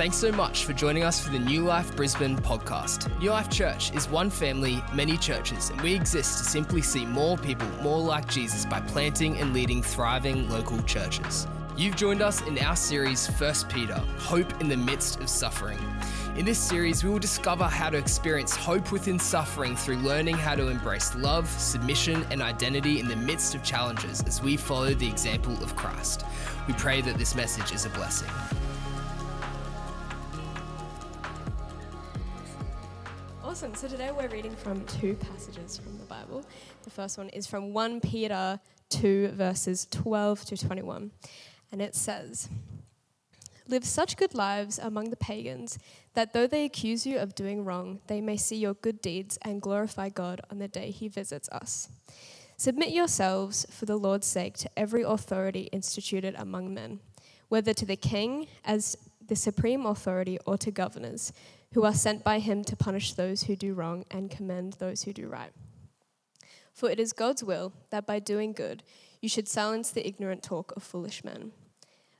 Thanks so much for joining us for the New Life Brisbane podcast. New Life Church is one family, many churches, and we exist to simply see more people more like Jesus by planting and leading thriving local churches. You've joined us in our series, First Peter Hope in the Midst of Suffering. In this series, we will discover how to experience hope within suffering through learning how to embrace love, submission, and identity in the midst of challenges as we follow the example of Christ. We pray that this message is a blessing. Awesome. So today we're reading from two passages from the Bible. The first one is from 1 Peter 2, verses 12 to 21. And it says, Live such good lives among the pagans that though they accuse you of doing wrong, they may see your good deeds and glorify God on the day he visits us. Submit yourselves, for the Lord's sake, to every authority instituted among men, whether to the king as the supreme authority or to governors, who are sent by him to punish those who do wrong and commend those who do right. For it is God's will that by doing good you should silence the ignorant talk of foolish men.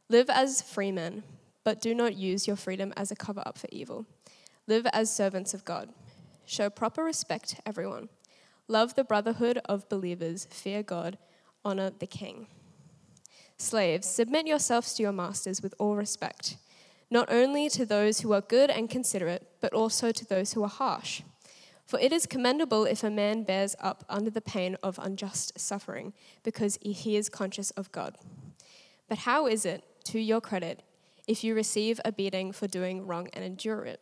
Live as free men but do not use your freedom as a cover up for evil. Live as servants of God. Show proper respect to everyone. Love the brotherhood of believers. Fear God. Honor the king. Slaves, submit yourselves to your masters with all respect, not only to those who are good and considerate, but also to those who are harsh. For it is commendable if a man bears up under the pain of unjust suffering, because he is conscious of God. But how is it, to your credit, if you receive a beating for doing wrong and endure it.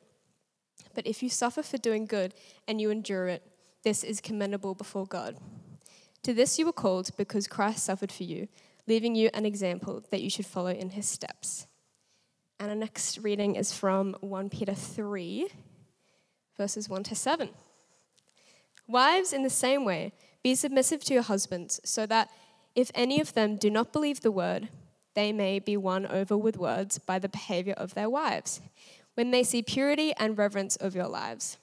But if you suffer for doing good and you endure it, this is commendable before God. To this you were called because Christ suffered for you, leaving you an example that you should follow in his steps. And our next reading is from 1 Peter 3, verses 1 to 7. Wives, in the same way, be submissive to your husbands, so that if any of them do not believe the word, they may be won over with words by the behavior of their wives, when they see purity and reverence of your lives.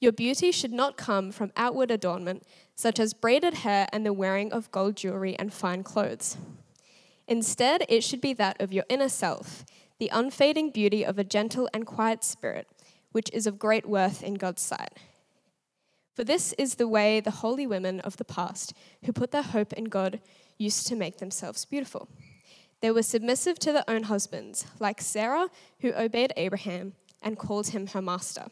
Your beauty should not come from outward adornment, such as braided hair and the wearing of gold jewelry and fine clothes. Instead, it should be that of your inner self, the unfading beauty of a gentle and quiet spirit, which is of great worth in God's sight. For this is the way the holy women of the past, who put their hope in God, used to make themselves beautiful. They were submissive to their own husbands, like Sarah, who obeyed Abraham and called him her master.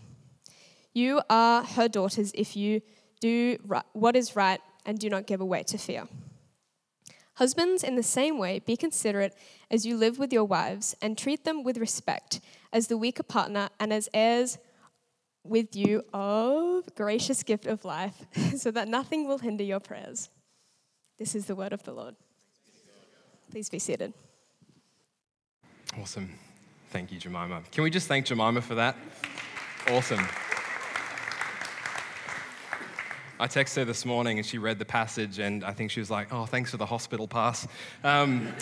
You are her daughters if you do what is right and do not give way to fear. Husbands, in the same way, be considerate as you live with your wives and treat them with respect as the weaker partner and as heirs with you of gracious gift of life, so that nothing will hinder your prayers. This is the word of the Lord. Please be seated. Awesome. Thank you, Jemima. Can we just thank Jemima for that? Awesome. I texted her this morning and she read the passage, and I think she was like, Oh, thanks for the hospital pass. Um,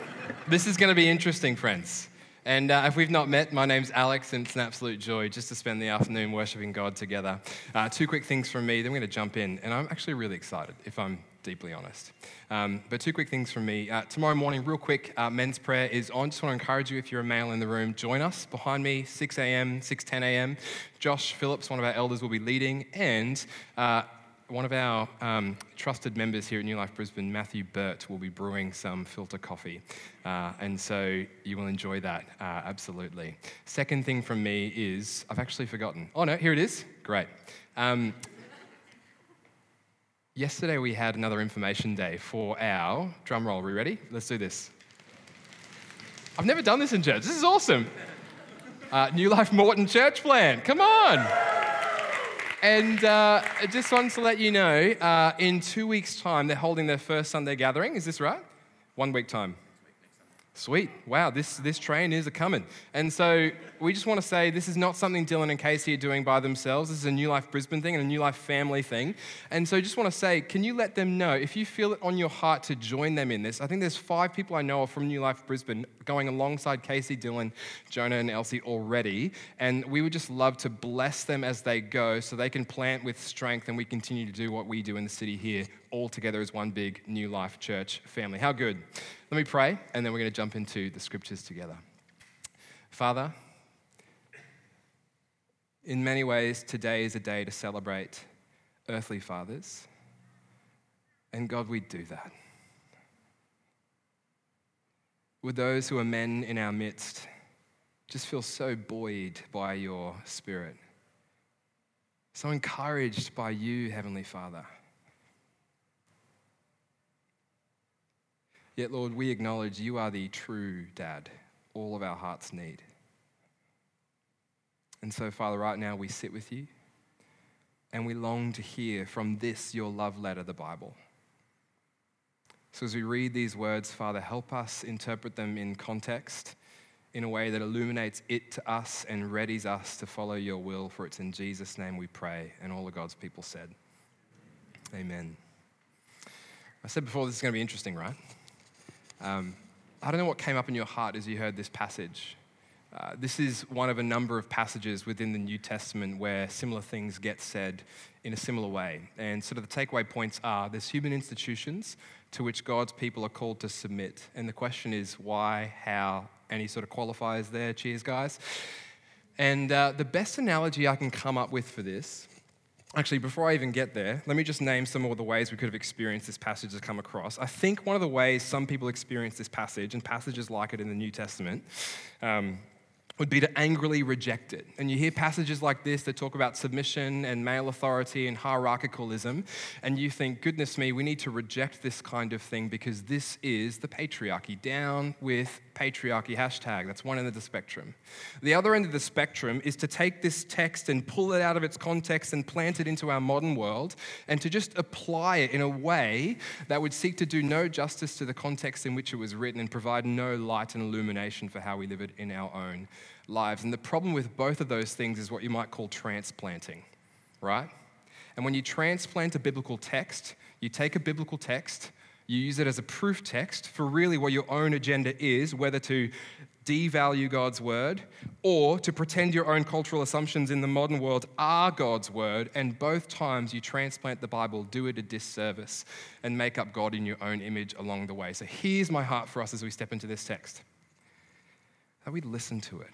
this is going to be interesting, friends. And uh, if we've not met, my name's Alex, and it's an absolute joy just to spend the afternoon worshiping God together. Uh, two quick things from me, then we're going to jump in. And I'm actually really excited, if I'm deeply honest. Um, but two quick things from me. Uh, tomorrow morning, real quick, uh, men's prayer is on. Just want to encourage you, if you're a male in the room, join us. Behind me, 6 a.m., 6:10 a.m. Josh Phillips, one of our elders, will be leading. And uh, one of our um, trusted members here at New Life Brisbane, Matthew Burt, will be brewing some filter coffee. Uh, and so you will enjoy that, uh, absolutely. Second thing from me is I've actually forgotten. Oh, no, here it is. Great. Um, Yesterday we had another information day for our drum roll. Are we ready? Let's do this. I've never done this in church. This is awesome. Uh, New Life Moreton Church Plan. Come on. And uh, just wanted to let you know uh, in two weeks' time, they're holding their first Sunday gathering. Is this right? One week time. Sweet. Wow, this, this train is a coming. And so we just want to say this is not something Dylan and Casey are doing by themselves. This is a New Life Brisbane thing and a New Life family thing. And so just want to say, can you let them know if you feel it on your heart to join them in this? I think there's five people I know of from New Life Brisbane going alongside Casey, Dylan, Jonah, and Elsie already. And we would just love to bless them as they go so they can plant with strength and we continue to do what we do in the city here all together as one big New Life Church family. How good? Let me pray, and then we're going to jump into the scriptures together. Father, In many ways, today is a day to celebrate earthly fathers. And God, we do that. Would those who are men in our midst just feel so buoyed by your spirit, so encouraged by you, Heavenly Father? Yet, Lord, we acknowledge you are the true dad all of our hearts need. And so, Father, right now we sit with you and we long to hear from this, your love letter, the Bible. So, as we read these words, Father, help us interpret them in context in a way that illuminates it to us and readies us to follow your will. For it's in Jesus' name we pray. And all of God's people said, Amen. I said before, this is going to be interesting, right? Um, I don't know what came up in your heart as you heard this passage. Uh, this is one of a number of passages within the New Testament where similar things get said in a similar way. And sort of the takeaway points are there's human institutions to which God's people are called to submit. And the question is why, how, any sort of qualifiers there? Cheers, guys. And uh, the best analogy I can come up with for this Actually, before I even get there, let me just name some of the ways we could have experienced this passage to come across. I think one of the ways some people experience this passage, and passages like it in the New Testament, um, would be to angrily reject it. And you hear passages like this that talk about submission and male authority and hierarchicalism, and you think, goodness me, we need to reject this kind of thing because this is the patriarchy. Down with patriarchy hashtag. That's one end of the spectrum. The other end of the spectrum is to take this text and pull it out of its context and plant it into our modern world and to just apply it in a way that would seek to do no justice to the context in which it was written and provide no light and illumination for how we live it in our own lives. And the problem with both of those things is what you might call transplanting, right? And when you transplant a biblical text, you take a biblical text, you use it as a proof text for really what your own agenda is, whether to devalue God's word or to pretend your own cultural assumptions in the modern world are God's word. And both times you transplant the Bible, do it a disservice and make up God in your own image along the way. So here's my heart for us as we step into this text that we listen to it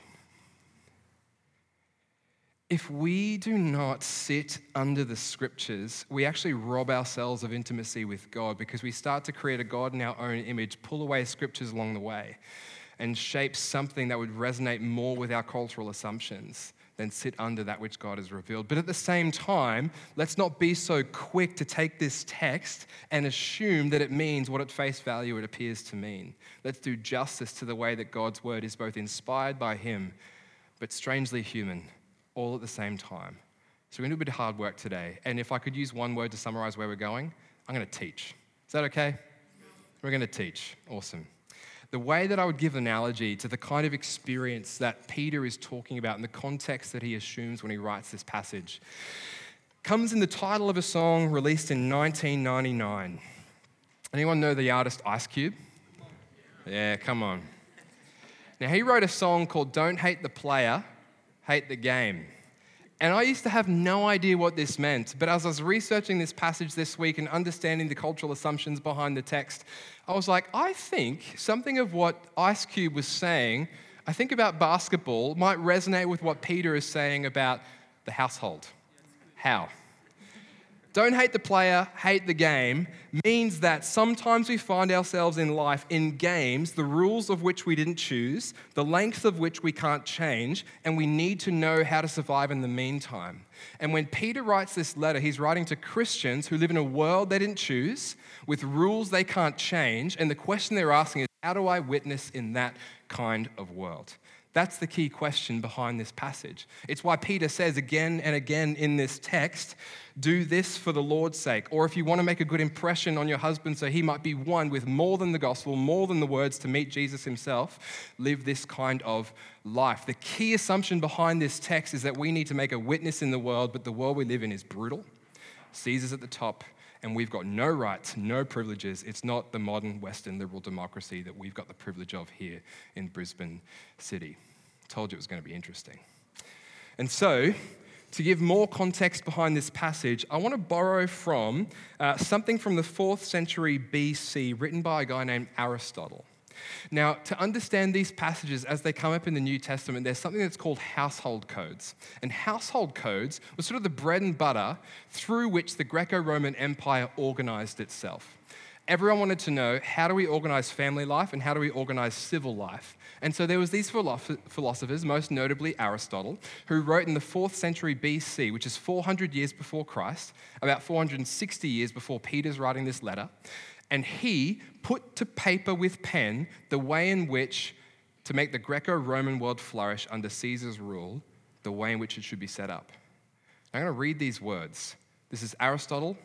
if we do not sit under the scriptures, we actually rob ourselves of intimacy with God because we start to create a God in our own image, pull away scriptures along the way, and shape something that would resonate more with our cultural assumptions than sit under that which God has revealed. But at the same time, let's not be so quick to take this text and assume that it means what at face value it appears to mean. Let's do justice to the way that God's word is both inspired by Him, but strangely human all at the same time. So we're going to do a bit of hard work today. And if I could use one word to summarize where we're going, I'm going to teach. Is that okay? We're going to teach. Awesome. The way that I would give an analogy to the kind of experience that Peter is talking about in the context that he assumes when he writes this passage comes in the title of a song released in 1999. Anyone know the artist Ice Cube? Yeah, come on. Now, he wrote a song called Don't Hate the Player, hate the game. And I used to have no idea what this meant, but as I was researching this passage this week and understanding the cultural assumptions behind the text, I was like, I think something of what Ice Cube was saying, I think about basketball, might resonate with what Peter is saying about the household. How? Don't hate the player, hate the game means that sometimes we find ourselves in life in games, the rules of which we didn't choose, the length of which we can't change, and we need to know how to survive in the meantime. And when Peter writes this letter, he's writing to Christians who live in a world they didn't choose, with rules they can't change, and the question they're asking is how do I witness in that kind of world? That's the key question behind this passage. It's why Peter says again and again in this text, do this for the Lord's sake. Or if you want to make a good impression on your husband so he might be won with more than the gospel, more than the words to meet Jesus himself, live this kind of life. The key assumption behind this text is that we need to make a witness in the world, but the world we live in is brutal. Caesar's at the top, and we've got no rights, no privileges. It's not the modern Western liberal democracy that we've got the privilege of here in Brisbane City. Told you it was going to be interesting. And so, to give more context behind this passage, I want to borrow from uh, something from the fourth century BC written by a guy named Aristotle. Now, to understand these passages as they come up in the New Testament, there's something that's called household codes. And household codes were sort of the bread and butter through which the Greco Roman Empire organized itself. Everyone wanted to know how do we organize family life and how do we organize civil life? And so there was these philosophers, most notably Aristotle, who wrote in the 4th century BC, which is 400 years before Christ, about 460 years before Peter's writing this letter. And he put to paper with pen the way in which, to make the Greco Roman world flourish under Caesar's rule, the way in which it should be set up. I'm going to read these words. This is Aristotle,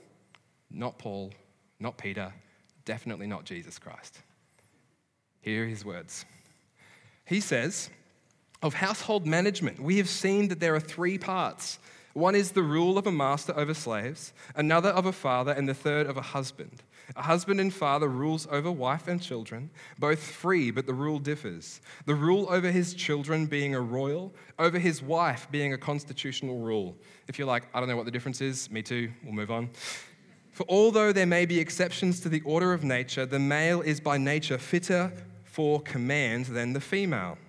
not Paul, not Peter, definitely not Jesus Christ. Here are his words. He says, Of household management, we have seen that there are three parts. One is the rule of a master over slaves, another of a father, and the third of a husband. A husband and father rules over wife and children, both free, but the rule differs. The rule over his children being a royal, over his wife being a constitutional rule. If you're like, I don't know what the difference is, me too, we'll move on. For although there may be exceptions to the order of nature, the male is by nature fitter for command than the female.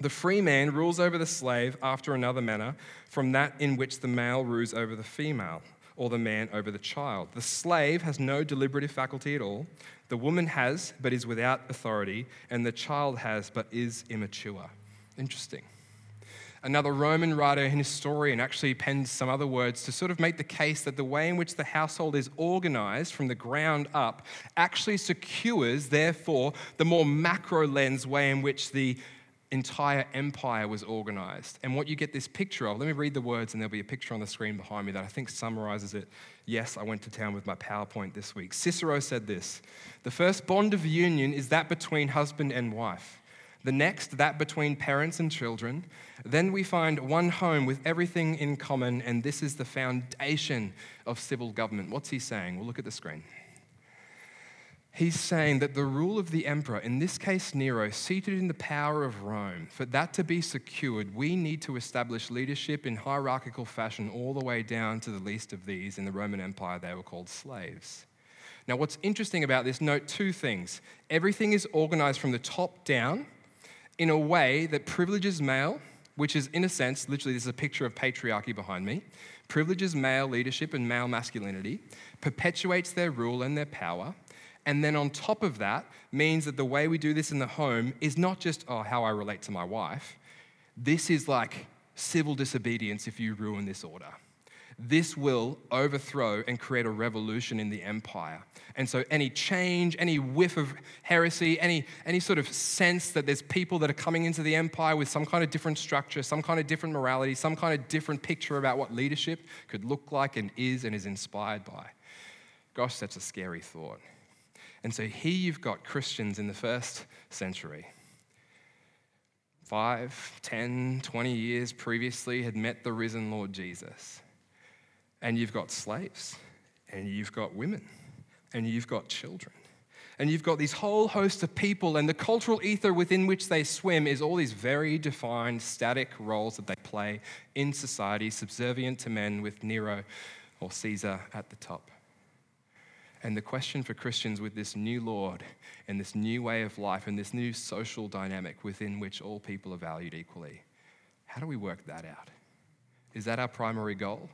The free man rules over the slave after another manner, from that in which the male rules over the female or the man over the child. The slave has no deliberative faculty at all. The woman has, but is without authority, and the child has, but is immature. Interesting. Another Roman writer and historian actually pens some other words to sort of make the case that the way in which the household is organized from the ground up actually secures, therefore, the more macro lens way in which the entire empire was organized. And what you get this picture of, let me read the words, and there'll be a picture on the screen behind me that I think summarizes it. Yes, I went to town with my PowerPoint this week. Cicero said this The first bond of union is that between husband and wife. The next, that between parents and children. Then we find one home with everything in common, and this is the foundation of civil government. What's he saying? We'll look at the screen. He's saying that the rule of the emperor, in this case Nero, seated in the power of Rome, for that to be secured, we need to establish leadership in hierarchical fashion all the way down to the least of these. In the Roman Empire, they were called slaves. Now, what's interesting about this, note two things. Everything is organized from the top down in a way that privileges male, which is, in a sense, literally, this is a picture of patriarchy behind me, privileges male leadership and male masculinity, perpetuates their rule and their power and then on top of that, means that the way we do this in the home is not just, oh, how I relate to my wife. This is like civil disobedience if you ruin this order. This will overthrow and create a revolution in the empire. And so, any change, any whiff of heresy, any, any sort of sense that there's people that are coming into the empire with some kind of different structure, some kind of different morality, some kind of different picture about what leadership could look like and is and is inspired by. Gosh, that's a scary thought. And so here you've got Christians in the first century. Five, ten, twenty years previously had met the risen Lord Jesus. And you've got slaves, and you've got women, and you've got children. And you've got this whole host of people, and the cultural ether within which they swim is all these very defined, static roles that they play in society, subservient to men with Nero or Caesar at the top. And the question for Christians with this new Lord and this new way of life and this new social dynamic within which all people are valued equally how do we work that out? Is that our primary goal?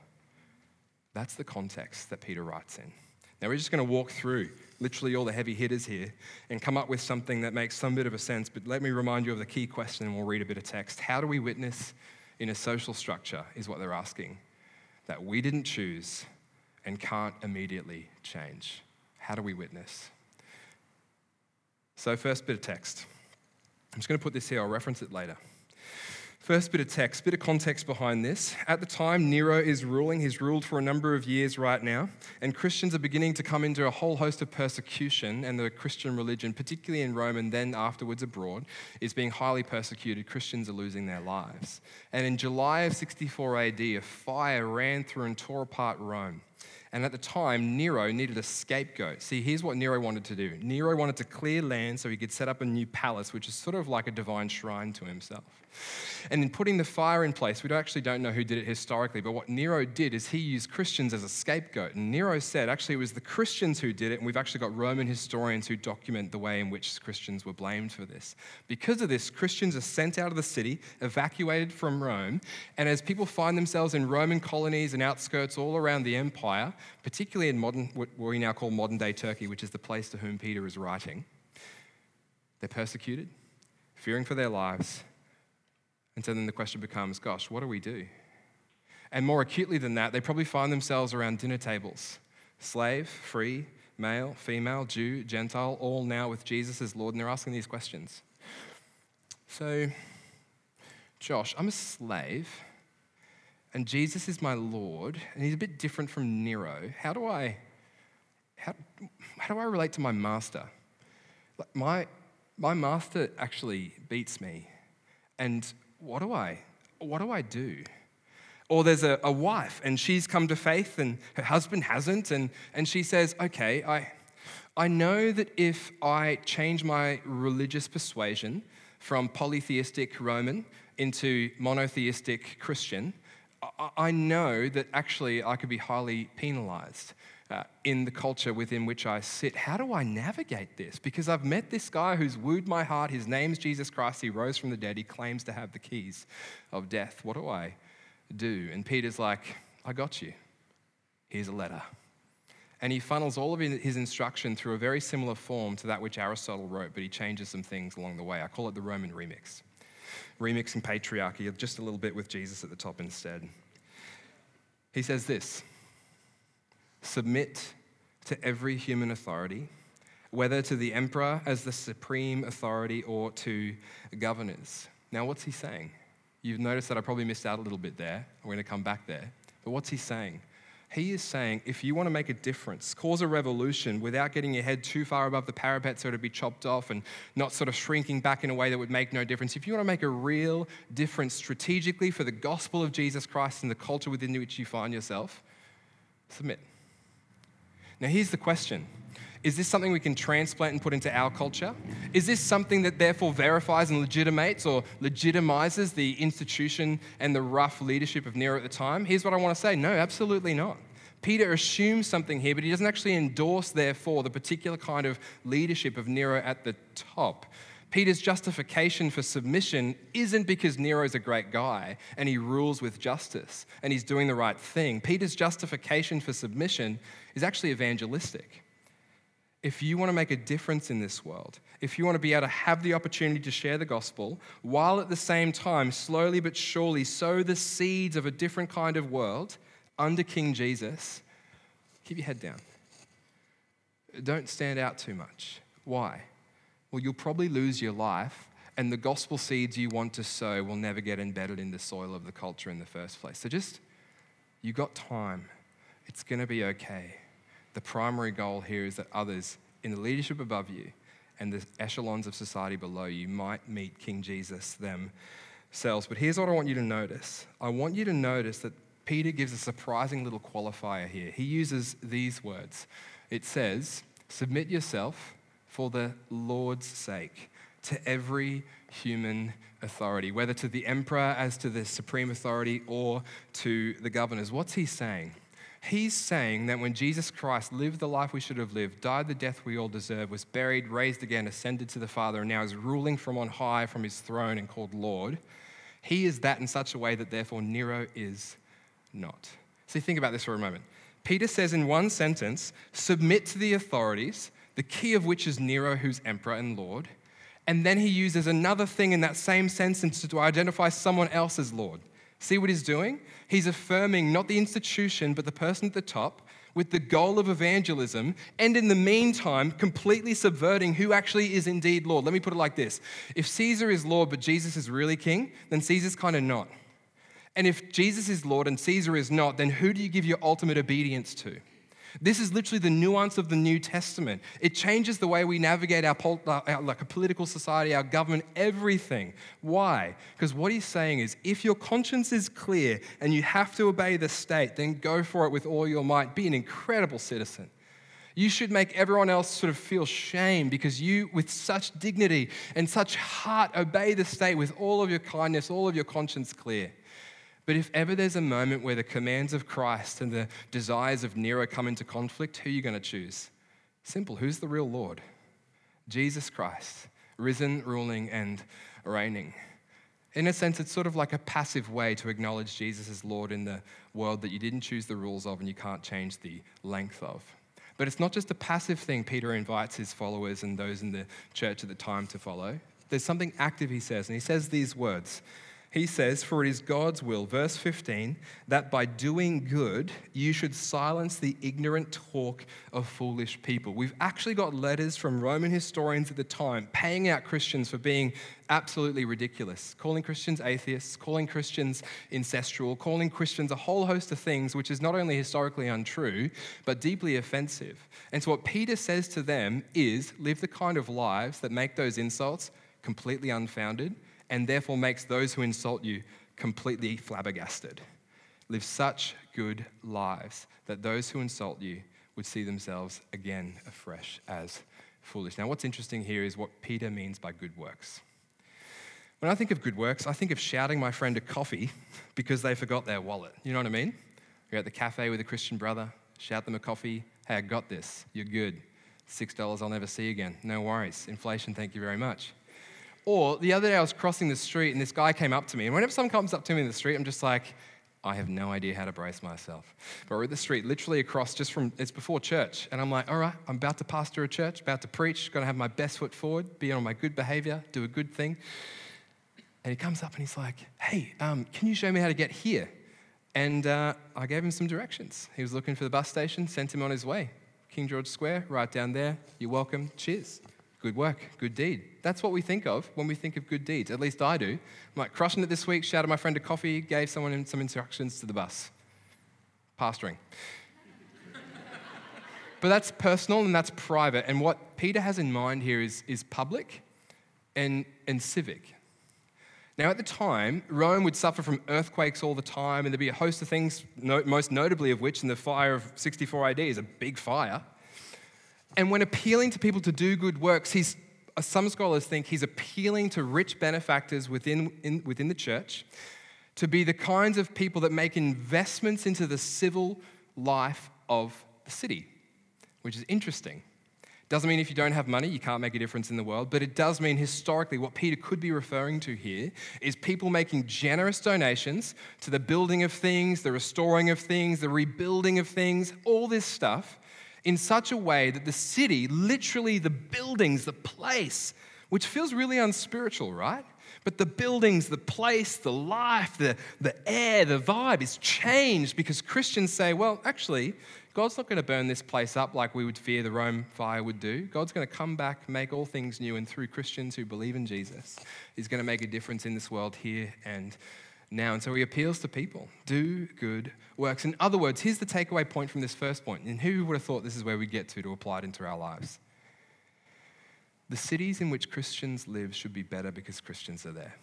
That's the context that Peter writes in. Now, we're just going to walk through literally all the heavy hitters here and come up with something that makes some bit of a sense. But let me remind you of the key question and we'll read a bit of text. How do we witness in a social structure, is what they're asking, that we didn't choose and can't immediately change. How do we witness? So, first bit of text. I'm just going to put this here, I'll reference it later. First bit of text, bit of context behind this. At the time Nero is ruling, he's ruled for a number of years right now, and Christians are beginning to come into a whole host of persecution, and the Christian religion, particularly in Rome and then afterwards abroad, is being highly persecuted. Christians are losing their lives. And in July of 64 AD, a fire ran through and tore apart Rome. And at the time, Nero needed a scapegoat. See, here's what Nero wanted to do Nero wanted to clear land so he could set up a new palace, which is sort of like a divine shrine to himself. And in putting the fire in place, we actually don't know who did it historically, but what Nero did is he used Christians as a scapegoat. And Nero said actually it was the Christians who did it, and we've actually got Roman historians who document the way in which Christians were blamed for this. Because of this, Christians are sent out of the city, evacuated from Rome, and as people find themselves in Roman colonies and outskirts all around the empire, particularly in modern, what we now call modern day Turkey, which is the place to whom Peter is writing, they're persecuted, fearing for their lives and so then the question becomes gosh, what do we do? And more acutely than that, they probably find themselves around dinner tables slave, free, male, female, Jew, Gentile, all now with Jesus as Lord, and they're asking these questions. So, Josh, I'm a slave, and Jesus is my Lord, and he's a bit different from Nero. How do I, how, how do I relate to my master? My, my master actually beats me, and what do I, what do I do? Or there's a, a wife and she's come to faith and her husband hasn't, and, and she says, okay, I, I know that if I change my religious persuasion from polytheistic Roman into monotheistic Christian, I, I know that actually I could be highly penalized uh, in the culture within which I sit. How do I navigate this? Because I've met this guy who's wooed my heart. His name's Jesus Christ. He rose from the dead. He claims to have the keys of death. What do I do? And Peter's like, I got you. Here's a letter. And he funnels all of his instruction through a very similar form to that which Aristotle wrote, but he changes some things along the way. I call it the Roman remix. Remixing patriarchy, just a little bit with Jesus at the top instead. He says this submit to every human authority, whether to the emperor as the supreme authority or to governors. Now, what's he saying? You've noticed that I probably missed out a little bit there. I'm going to come back there. But what's he saying? He is saying if you want to make a difference, cause a revolution without getting your head too far above the parapet so it'd be chopped off and not sort of shrinking back in a way that would make no difference, if you want to make a real difference strategically for the gospel of Jesus Christ and the culture within which you find yourself, submit. Now, here's the question Is this something we can transplant and put into our culture? Is this something that therefore verifies and legitimates or legitimizes the institution and the rough leadership of Nero at the time? Here's what I want to say no, absolutely not. Peter assumes something here, but he doesn't actually endorse, therefore, the particular kind of leadership of Nero at the top. Peter's justification for submission isn't because Nero's a great guy and he rules with justice and he's doing the right thing. Peter's justification for submission is actually evangelistic. If you want to make a difference in this world, if you want to be able to have the opportunity to share the gospel, while at the same time, slowly but surely, sow the seeds of a different kind of world under King Jesus, keep your head down. Don't stand out too much. Why? well, you'll probably lose your life, and the gospel seeds you want to sow will never get embedded in the soil of the culture in the first place. So just, you got time. It's going to be okay. The primary goal here is that others in the leadership above you and the echelons of society below you might meet King Jesus themselves. But here's what I want you to notice I want you to notice that Peter gives a surprising little qualifier here. He uses these words it says, Submit yourself for the Lord's sake to every human authority, whether to the emperor as to the supreme authority or to the governors. What's he saying? He's saying that when Jesus Christ lived the life we should have lived, died the death we all deserve, was buried, raised again, ascended to the Father, and now is ruling from on high from his throne and called Lord, he is that in such a way that therefore Nero is not. See, think about this for a moment. Peter says in one sentence, submit to the authorities the key of which is Nero, who's emperor and lord. And then he uses another thing in that same sentence to identify someone else as Lord. See what he's doing? He's affirming not the institution, but the person at the top with the goal of evangelism, and in the meantime, completely subverting who actually is indeed Lord. Let me put it like this If Caesar is Lord, but Jesus is really king, then Caesar's kind of not. And if Jesus is Lord and Caesar is not, then who do you give your ultimate obedience to? This is literally the nuance of the New Testament. It changes the way we navigate our, pol- uh, our, like a political society, our government, everything. Why? Because what he's saying is if your conscience is clear and you have to obey the state, then go for it with all your might. Be an incredible citizen. You should make everyone else sort of feel shame because you, with such dignity and such heart, obey the state with all of your kindness, all of your conscience clear. But if ever there's a moment where the commands of Christ and the desires of Nero come into conflict, who are you going to choose? Simple. Who's the real Lord? Jesus Christ, risen, ruling, and reigning. In a sense, it's sort of like a passive way to acknowledge Jesus as Lord in the world that you didn't choose the rules of and you can't change the length of. But it's not just a passive thing Peter invites his followers and those in the church at the time to follow. There's something active, he says, and he says these words he says, For it is God's will, verse 15, that by doing good you should silence the ignorant talk of foolish people. We've actually got letters from Roman historians at the time paying out Christians for being absolutely ridiculous, calling Christians atheists, calling Christians incestual, calling Christians a whole host of things which is not only historically untrue, but deeply offensive. And so, what Peter says to them is live the kind of lives that make those insults completely unfounded and therefore makes those who insult you completely flabbergasted. Live such good lives that those who insult you would see themselves again afresh as foolish. Now, what's interesting here is what Peter means by good works. When I think of good works, I think of shouting my friend a coffee because they forgot their wallet. You know what I mean? You're at the cafe with a Christian brother, shout them a coffee. Hey, I got this. You're good. $6 I'll never see again. No worries. Inflation, thank you very much. Or the other day I was crossing the street and this guy came up to me. And whenever someone comes up to me in the street, I'm just like, I have no idea how to brace myself. But we're at the street, literally across just from, it's before church. And I'm like, all right, I'm about to pastor a church, about to preach, to have my best foot forward, be on my good behavior, do a good thing. And he comes up and he's like, hey, um, can you show me how to get here? And uh, I gave him some directions. He was looking for the bus station, sent him on his way. King George Square, right down there. You're welcome. Cheers. Good work, good deed. That's what we think of when we think of good deeds. At least I do. I'm like crushing it this week, shouted my friend a coffee, gave someone some instructions to the bus. Pastoring. but that's personal and that's private. And what Peter has in mind here is, is public and, and civic. Now, at the time, Rome would suffer from earthquakes all the time, and there'd be a host of things, most notably of which, in the fire of 64 AD, is a big fire. And when appealing to people to do good works, he's, some scholars think he's appealing to rich benefactors within, in, within the church to be the kinds of people that make investments into the civil life of the city, which is interesting. Doesn't mean if you don't have money, you can't make a difference in the world, but it does mean historically what Peter could be referring to here is people making generous donations to the building of things, the restoring of things, the rebuilding of things, all this stuff in such a way that the city, literally the buildings, the place, which feels really unspiritual, right? But the buildings, the place, the life, the, the air, the vibe is changed because Christians say, well, actually, God's not going to burn this place up like we would fear the Rome fire would do. God's going to come back, make all things new, and through Christians who believe in Jesus, He's going to make a difference in this world here and now. And so he appeals to people do good works. In other words, here's the takeaway point from this first point. And who would have thought this is where we get to to apply it into our lives? The cities in which Christians live should be better because Christians are there.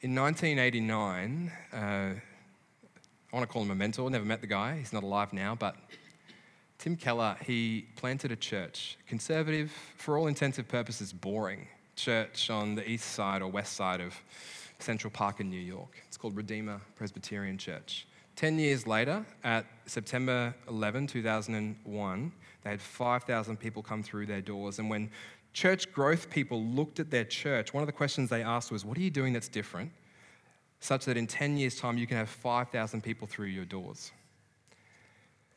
In 1989, uh, I want to call him a mentor, never met the guy, he's not alive now, but Tim Keller, he planted a church, conservative, for all intensive purposes, boring church on the east side or west side of Central Park in New York. It's called Redeemer Presbyterian Church. 10 years later, at September 11, 2001, they had 5,000 people come through their doors. And when church growth people looked at their church, one of the questions they asked was, What are you doing that's different? Such that in 10 years' time, you can have 5,000 people through your doors.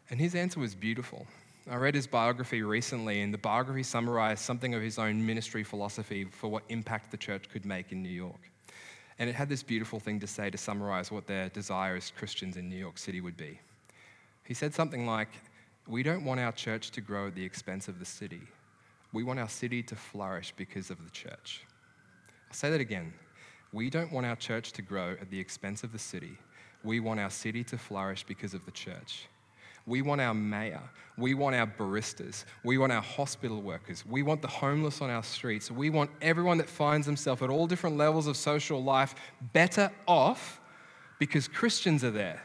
And his answer was beautiful. I read his biography recently, and the biography summarized something of his own ministry philosophy for what impact the church could make in New York. And it had this beautiful thing to say to summarize what their desire as Christians in New York City would be. He said something like, We don't want our church to grow at the expense of the city. We want our city to flourish because of the church. I'll say that again. We don't want our church to grow at the expense of the city. We want our city to flourish because of the church. We want our mayor. We want our baristas. We want our hospital workers. We want the homeless on our streets. We want everyone that finds themselves at all different levels of social life better off because Christians are there.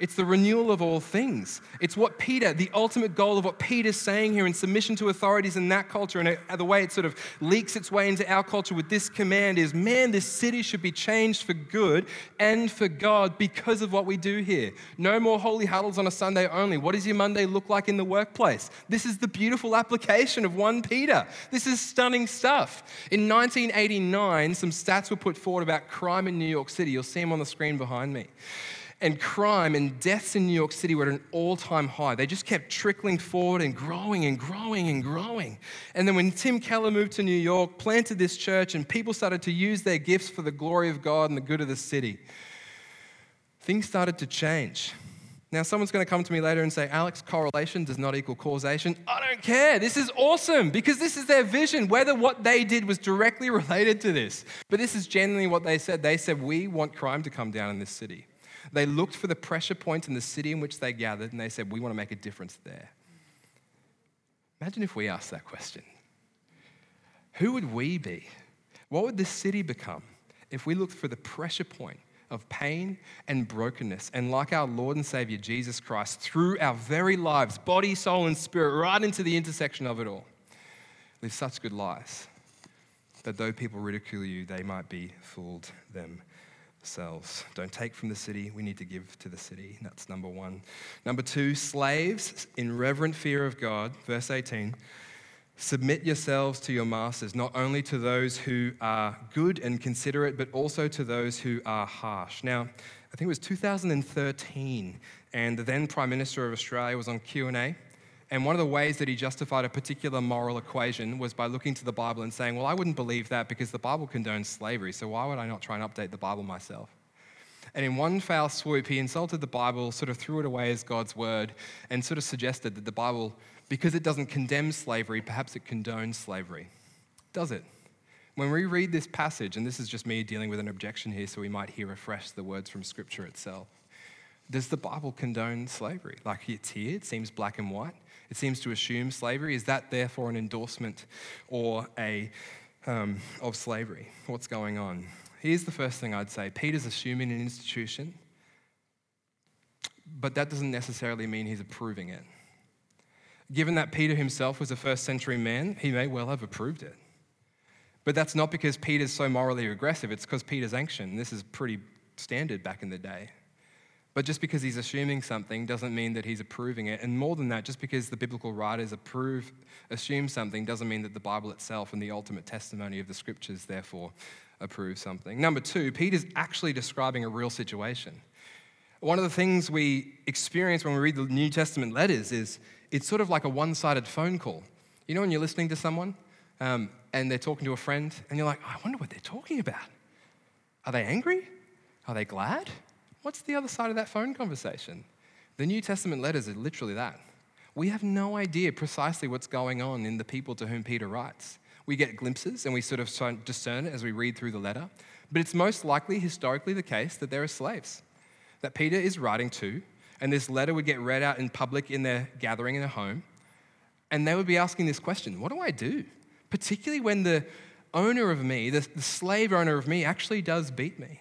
It's the renewal of all things. It's what Peter, the ultimate goal of what Peter's saying here in submission to authorities in that culture, and uh, the way it sort of leaks its way into our culture with this command is man, this city should be changed for good and for God because of what we do here. No more holy huddles on a Sunday only. What does your Monday look like in the workplace? This is the beautiful application of 1 Peter. This is stunning stuff. In 1989, some stats were put forward about crime in New York City. You'll see them on the screen behind me and crime and deaths in New York City were at an all time high. They just kept trickling forward and growing and growing and growing. And then when Tim Keller moved to New York, planted this church, and people started to use their gifts for the glory of God and the good of the city, things started to change. Now, someone's going to come to me later and say, Alex, correlation does not equal causation. I don't care. This is awesome because this is their vision, whether what they did was directly related to this. But this is genuinely what they said. They said, We want crime to come down in this city. They looked for the pressure point in the city in which they gathered and they said, We want to make a difference there. Imagine if we asked that question. Who would we be? What would this city become if we looked for the pressure point of pain and brokenness and, like our Lord and Savior Jesus Christ, through our very lives, body, soul, and spirit, right into the intersection of it all, live such good lives that though people ridicule you, they might be fooled them selves. Don't take from the city, we need to give to the city. That's number one. Number two, slaves in reverent fear of God, verse 18. Submit yourselves to your masters, not only to those who are good and considerate, but also to those who are harsh. Now, I think it was 2013, and the then Prime Minister of Australia was on Q&A, and one of the ways that he justified a particular moral equation was by looking to the Bible and saying, Well, I wouldn't believe that because the Bible condones slavery, so why would I not try and update the Bible myself? And in one foul swoop, he insulted the Bible, sort of threw it away as God's word, and sort of suggested that the Bible, because it doesn't condemn slavery, perhaps it condones slavery. Does it? When we read this passage, and this is just me dealing with an objection here, so we might hear afresh the words from Scripture itself. Does the Bible condone slavery? Like it's here, it seems black and white. It seems to assume slavery. Is that therefore an endorsement or a um, of slavery? What's going on? Here's the first thing I'd say Peter's assuming an institution, but that doesn't necessarily mean he's approving it. Given that Peter himself was a first century man, he may well have approved it. But that's not because Peter's so morally regressive, it's because Peter's ancient. This is pretty standard back in the day. But just because he's assuming something doesn't mean that he's approving it. And more than that, just because the biblical writers approve, assume something doesn't mean that the Bible itself and the ultimate testimony of the scriptures therefore approve something. Number two, Peter's actually describing a real situation. One of the things we experience when we read the New Testament letters is it's sort of like a one sided phone call. You know, when you're listening to someone um, and they're talking to a friend, and you're like, I wonder what they're talking about. Are they angry? Are they glad? What's the other side of that phone conversation? The New Testament letters are literally that. We have no idea precisely what's going on in the people to whom Peter writes. We get glimpses and we sort of discern it as we read through the letter, but it's most likely historically the case that there are slaves that Peter is writing to, and this letter would get read out in public in their gathering in a home, and they would be asking this question What do I do? Particularly when the owner of me, the, the slave owner of me, actually does beat me.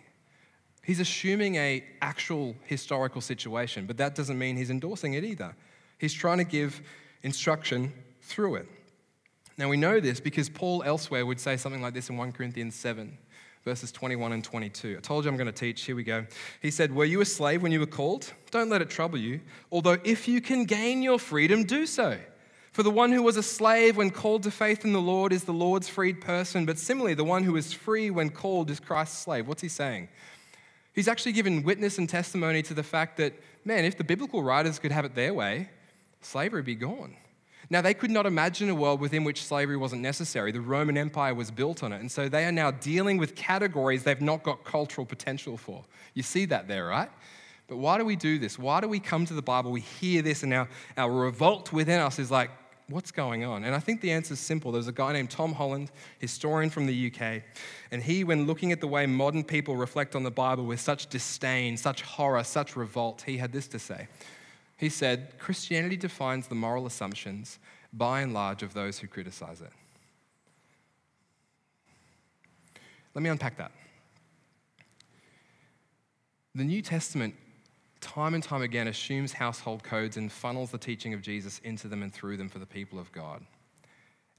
He's assuming a actual historical situation, but that doesn't mean he's endorsing it either. He's trying to give instruction through it. Now we know this because Paul elsewhere would say something like this in 1 Corinthians 7, verses 21 and 22. I told you I'm going to teach. Here we go. He said, Were you a slave when you were called? Don't let it trouble you. Although if you can gain your freedom, do so. For the one who was a slave when called to faith in the Lord is the Lord's freed person, but similarly, the one who is free when called is Christ's slave. What's he saying? He's actually given witness and testimony to the fact that, man, if the biblical writers could have it their way, slavery would be gone. Now, they could not imagine a world within which slavery wasn't necessary. The Roman Empire was built on it. And so they are now dealing with categories they've not got cultural potential for. You see that there, right? But why do we do this? Why do we come to the Bible? We hear this, and our, our revolt within us is like, what's going on? And I think the answer is simple. There's a guy named Tom Holland, historian from the UK, and he, when looking at the way modern people reflect on the Bible with such disdain, such horror, such revolt, he had this to say. He said, Christianity defines the moral assumptions, by and large, of those who criticize it. Let me unpack that. The New Testament, time and time again, assumes household codes and funnels the teaching of Jesus into them and through them for the people of God.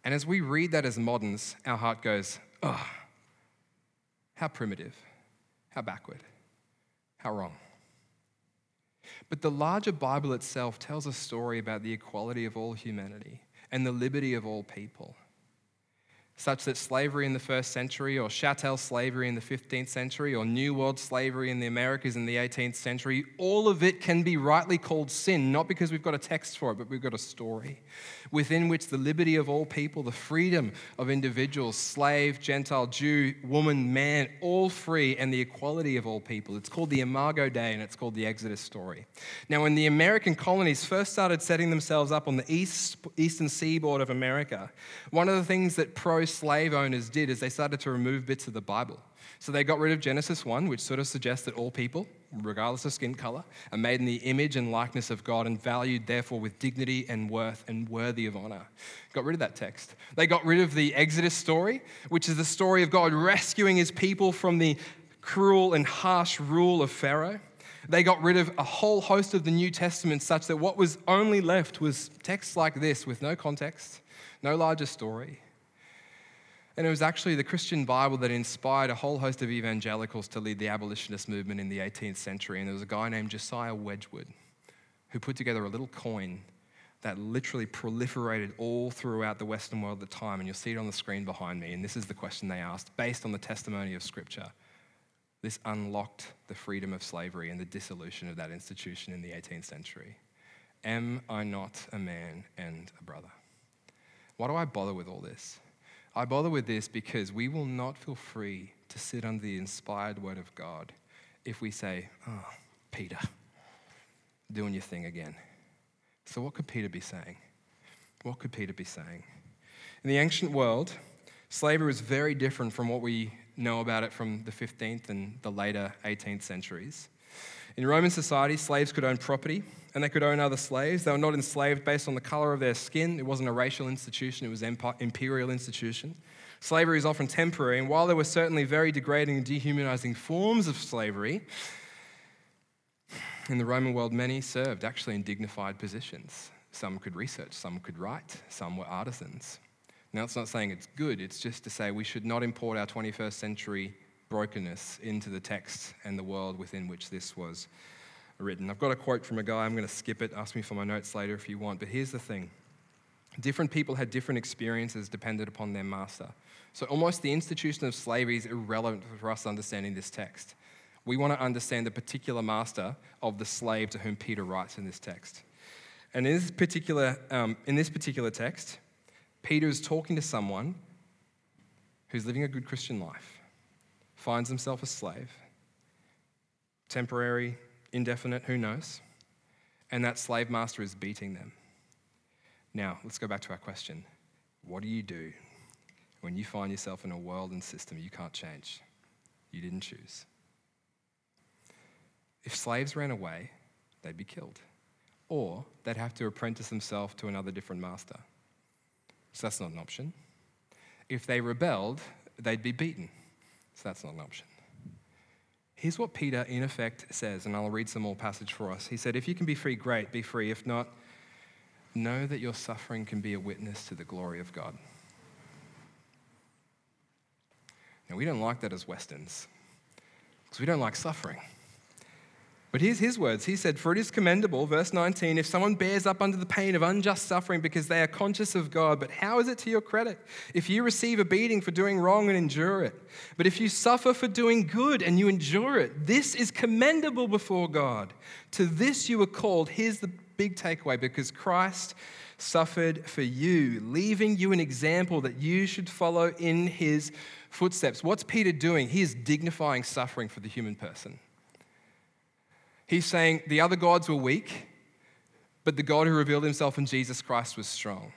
And as we read that as moderns, our heart goes, oh, how primitive, how backward, how wrong. But the larger Bible itself tells a story about the equality of all humanity and the liberty of all people such that slavery in the first century, or chattel slavery in the 15th century, or New World slavery in the Americas in the 18th century, all of it can be rightly called sin, not because we've got a text for it, but we've got a story within which the liberty of all people, the freedom of individuals, slave, Gentile, Jew, woman, man, all free, and the equality of all people. It's called the Imago Dei and it's called the Exodus story. Now, when the American colonies first started setting themselves up on the east, eastern seaboard of America, one of the things that pro slave owners did is they started to remove bits of the Bible. So they got rid of Genesis 1, which sort of suggests that all people, regardless of skin color, are made in the image and likeness of God and valued, therefore, with dignity and worth and worthy of honor. Got rid of that text. They got rid of the Exodus story, which is the story of God rescuing his people from the cruel and harsh rule of Pharaoh. They got rid of a whole host of the New Testament, such that what was only left was texts like this with no context, no larger story. And it was actually the Christian Bible that inspired a whole host of evangelicals to lead the abolitionist movement in the 18th century. And there was a guy named Josiah Wedgwood who put together a little coin that literally proliferated all throughout the Western world at the time. And you'll see it on the screen behind me. And this is the question they asked based on the testimony of Scripture. This unlocked the freedom of slavery and the dissolution of that institution in the 18th century. Am I not a man and a brother? Why do I bother with all this? I bother with this because we will not feel free to sit under the inspired word of God if we say, Oh, Peter, doing your thing again. So, what could Peter be saying? What could Peter be saying? In the ancient world, slavery was very different from what we know about it from the 15th and the later 18th centuries. In Roman society, slaves could own property and they could own other slaves. They were not enslaved based on the color of their skin. It wasn't a racial institution, it was an imperial institution. Slavery is often temporary, and while there were certainly very degrading and dehumanizing forms of slavery, in the Roman world, many served actually in dignified positions. Some could research, some could write, some were artisans. Now, it's not saying it's good, it's just to say we should not import our 21st century brokenness into the text and the world within which this was written. I've got a quote from a guy, I'm going to skip it. Ask me for my notes later if you want. But here's the thing different people had different experiences dependent upon their master. So almost the institution of slavery is irrelevant for us understanding this text. We want to understand the particular master of the slave to whom Peter writes in this text. And in this particular, um, in this particular text, Peter is talking to someone who's living a good Christian life, finds himself a slave, temporary, indefinite, who knows? And that slave master is beating them. Now, let's go back to our question. What do you do when you find yourself in a world and system you can't change? You didn't choose. If slaves ran away, they'd be killed. Or they'd have to apprentice themselves to another different master. So that's not an option. If they rebelled, they'd be beaten. So that's not an option. Here's what Peter, in effect, says, and I'll read some more passage for us. He said, If you can be free, great, be free. If not, know that your suffering can be a witness to the glory of God. Now, we don't like that as Westerns because we don't like suffering. But here's his words. He said, For it is commendable, verse 19, if someone bears up under the pain of unjust suffering because they are conscious of God. But how is it to your credit if you receive a beating for doing wrong and endure it? But if you suffer for doing good and you endure it, this is commendable before God. To this you were called. Here's the big takeaway because Christ suffered for you, leaving you an example that you should follow in his footsteps. What's Peter doing? He is dignifying suffering for the human person. He's saying the other gods were weak, but the God who revealed himself in Jesus Christ was strong.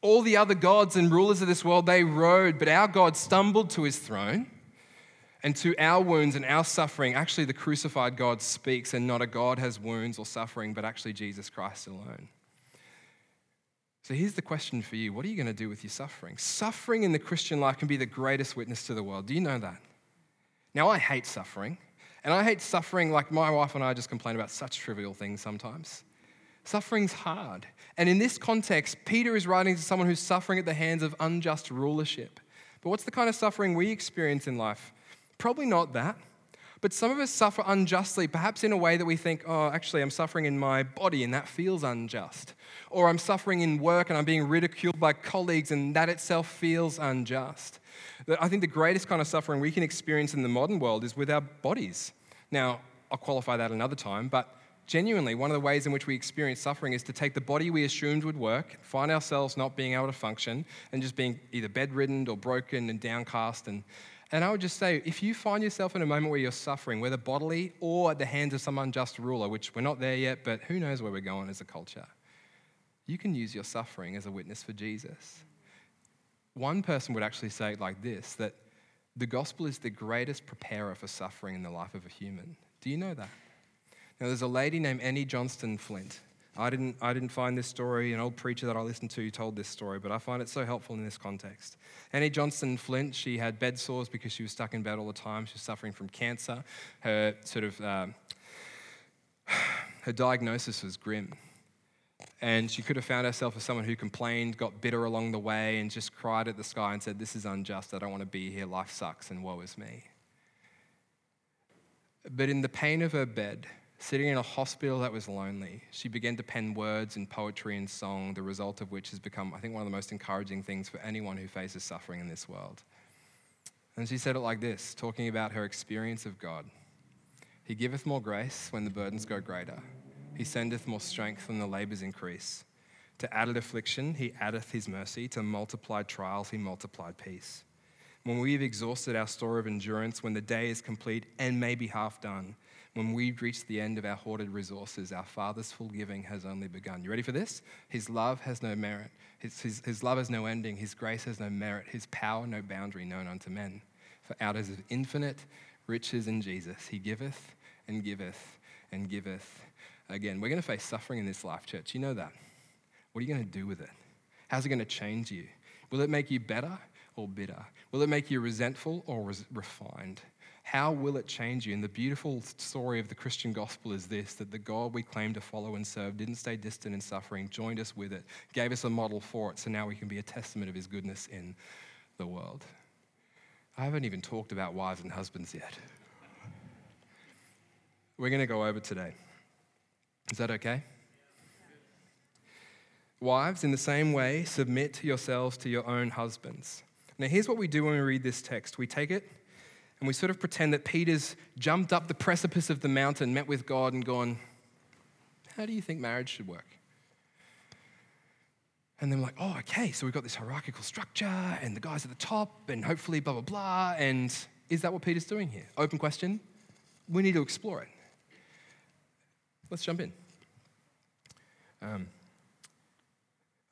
All the other gods and rulers of this world, they rode, but our God stumbled to his throne. And to our wounds and our suffering, actually, the crucified God speaks, and not a God has wounds or suffering, but actually Jesus Christ alone. So here's the question for you What are you going to do with your suffering? Suffering in the Christian life can be the greatest witness to the world. Do you know that? Now, I hate suffering. And I hate suffering like my wife and I just complain about such trivial things sometimes. Suffering's hard. And in this context, Peter is writing to someone who's suffering at the hands of unjust rulership. But what's the kind of suffering we experience in life? Probably not that. But some of us suffer unjustly, perhaps in a way that we think, oh, actually, I'm suffering in my body and that feels unjust. Or I'm suffering in work and I'm being ridiculed by colleagues and that itself feels unjust. I think the greatest kind of suffering we can experience in the modern world is with our bodies. Now, I'll qualify that another time, but genuinely, one of the ways in which we experience suffering is to take the body we assumed would work, find ourselves not being able to function, and just being either bedridden or broken and downcast. And, and I would just say, if you find yourself in a moment where you're suffering, whether bodily or at the hands of some unjust ruler, which we're not there yet, but who knows where we're going as a culture, you can use your suffering as a witness for Jesus. One person would actually say it like this that the gospel is the greatest preparer for suffering in the life of a human. Do you know that? Now, there's a lady named Annie Johnson Flint. I didn't, I didn't find this story. An old preacher that I listened to told this story, but I find it so helpful in this context. Annie Johnson Flint, she had bed sores because she was stuck in bed all the time. She was suffering from cancer. Her sort of uh, her diagnosis was grim. And she could have found herself as someone who complained, got bitter along the way, and just cried at the sky and said, This is unjust. I don't want to be here. Life sucks, and woe is me. But in the pain of her bed, sitting in a hospital that was lonely, she began to pen words and poetry and song, the result of which has become, I think, one of the most encouraging things for anyone who faces suffering in this world. And she said it like this, talking about her experience of God He giveth more grace when the burdens go greater. He sendeth more strength when the labors increase. To added affliction, he addeth his mercy. To multiplied trials, he multiplied peace. When we have exhausted our store of endurance, when the day is complete and maybe half done, when we've reached the end of our hoarded resources, our Father's full giving has only begun. You ready for this? His love has no merit. His, his, his love has no ending. His grace has no merit. His power no boundary known unto men. For out of his infinite riches in Jesus, he giveth and giveth and giveth again. We're going to face suffering in this life, church. You know that. What are you going to do with it? How's it going to change you? Will it make you better or bitter? Will it make you resentful or res- refined? How will it change you? And the beautiful story of the Christian gospel is this that the God we claim to follow and serve didn't stay distant in suffering, joined us with it, gave us a model for it, so now we can be a testament of his goodness in the world. I haven't even talked about wives and husbands yet. We're going to go over today. Is that okay? Wives, in the same way, submit yourselves to your own husbands. Now, here's what we do when we read this text we take it and we sort of pretend that Peter's jumped up the precipice of the mountain, met with God, and gone, How do you think marriage should work? And then we're like, oh, okay, so we've got this hierarchical structure, and the guy's at the top, and hopefully blah, blah, blah. And is that what Peter's doing here? Open question. We need to explore it. Let's jump in. Um,